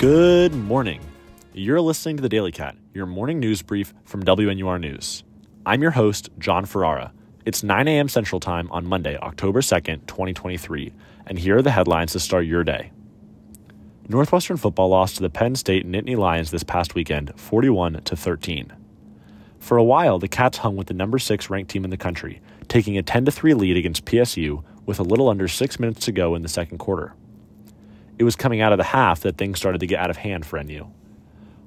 Good morning. You're listening to the Daily Cat, your morning news brief from WNUR News. I'm your host, John Ferrara. It's 9 a.m. Central Time on Monday, October 2nd, 2023, and here are the headlines to start your day. Northwestern football lost to the Penn State Nittany Lions this past weekend, 41 to 13. For a while, the Cats hung with the number 6 ranked team in the country, taking a 10 3 lead against PSU with a little under 6 minutes to go in the second quarter. It was coming out of the half that things started to get out of hand for NU.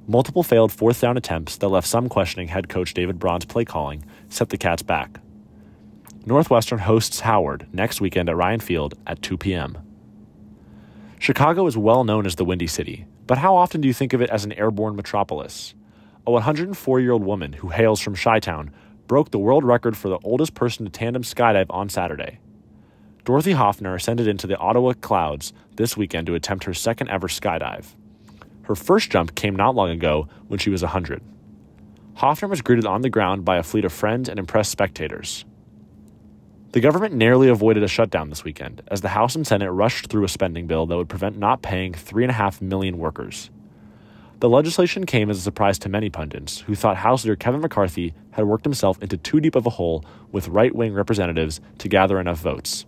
Multiple failed fourth down attempts that left some questioning head coach David Braun's play calling set the Cats back. Northwestern hosts Howard next weekend at Ryan Field at 2 p.m. Chicago is well known as the Windy City, but how often do you think of it as an airborne metropolis? A 104 year old woman who hails from Chi Town broke the world record for the oldest person to tandem skydive on Saturday. Dorothy Hoffner ascended into the Ottawa clouds this weekend to attempt her second ever skydive. Her first jump came not long ago when she was 100. Hoffner was greeted on the ground by a fleet of friends and impressed spectators. The government narrowly avoided a shutdown this weekend as the House and Senate rushed through a spending bill that would prevent not paying 3.5 million workers. The legislation came as a surprise to many pundits who thought House Leader Kevin McCarthy had worked himself into too deep of a hole with right wing representatives to gather enough votes.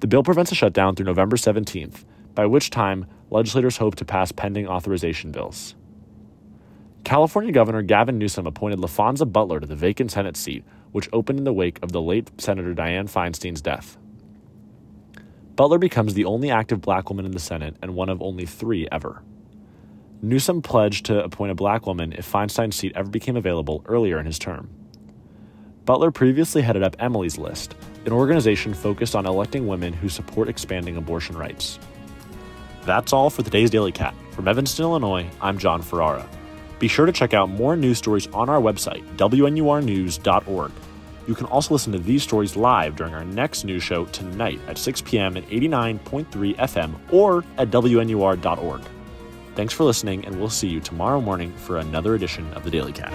The bill prevents a shutdown through November 17th, by which time legislators hope to pass pending authorization bills. California Governor Gavin Newsom appointed Laphonza Butler to the vacant Senate seat, which opened in the wake of the late Senator Dianne Feinstein's death. Butler becomes the only active black woman in the Senate and one of only three ever. Newsom pledged to appoint a black woman if Feinstein's seat ever became available earlier in his term. Butler previously headed up Emily's List, an organization focused on electing women who support expanding abortion rights. That's all for today's Daily Cat. From Evanston, Illinois, I'm John Ferrara. Be sure to check out more news stories on our website, WNURnews.org. You can also listen to these stories live during our next news show tonight at 6 p.m. at 89.3 FM or at WNUR.org. Thanks for listening, and we'll see you tomorrow morning for another edition of the Daily Cat.